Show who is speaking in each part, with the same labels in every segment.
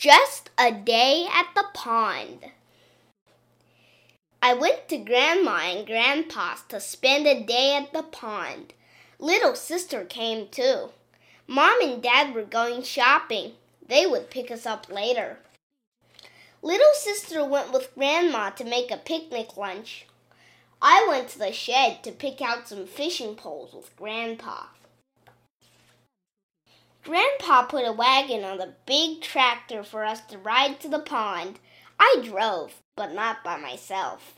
Speaker 1: Just a day at the pond. I went to Grandma and Grandpa's to spend a day at the pond. Little sister came too. Mom and Dad were going shopping. They would pick us up later. Little sister went with Grandma to make a picnic lunch. I went to the shed to pick out some fishing poles with Grandpa. Grandpa put a wagon on the big tractor for us to ride to the pond. I drove, but not by myself.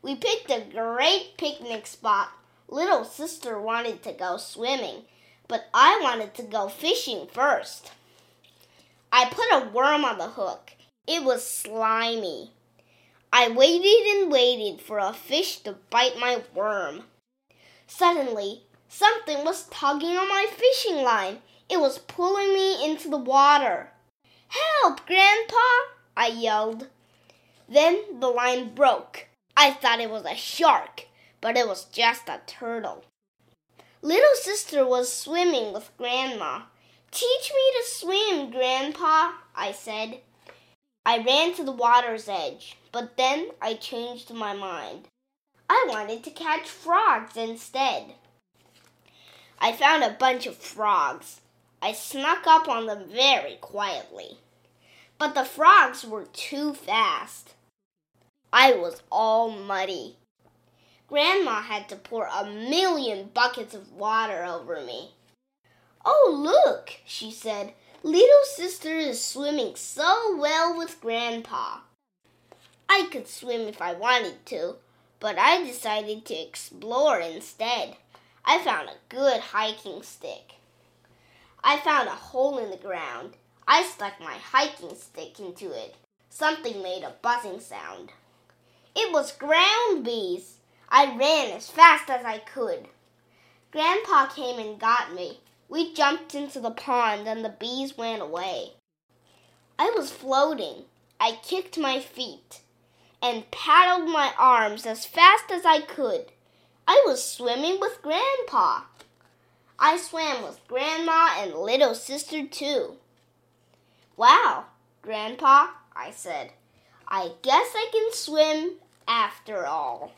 Speaker 1: We picked a great picnic spot. Little sister wanted to go swimming, but I wanted to go fishing first. I put a worm on the hook. It was slimy. I waited and waited for a fish to bite my worm. Suddenly, something was tugging on my fishing line. It was pulling me into the water. Help, Grandpa! I yelled. Then the line broke. I thought it was a shark, but it was just a turtle. Little sister was swimming with Grandma. Teach me to swim, Grandpa, I said. I ran to the water's edge, but then I changed my mind. I wanted to catch frogs instead. I found a bunch of frogs. I snuck up on them very quietly. But the frogs were too fast. I was all muddy. Grandma had to pour a million buckets of water over me. Oh, look, she said. Little sister is swimming so well with Grandpa. I could swim if I wanted to, but I decided to explore instead. I found a good hiking stick. I found a hole in the ground. I stuck my hiking stick into it. Something made a buzzing sound. It was ground bees. I ran as fast as I could. Grandpa came and got me. We jumped into the pond and the bees went away. I was floating. I kicked my feet and paddled my arms as fast as I could. I was swimming with Grandpa. I swam with Grandma and little sister too. Wow, Grandpa, I said. I guess I can swim after all.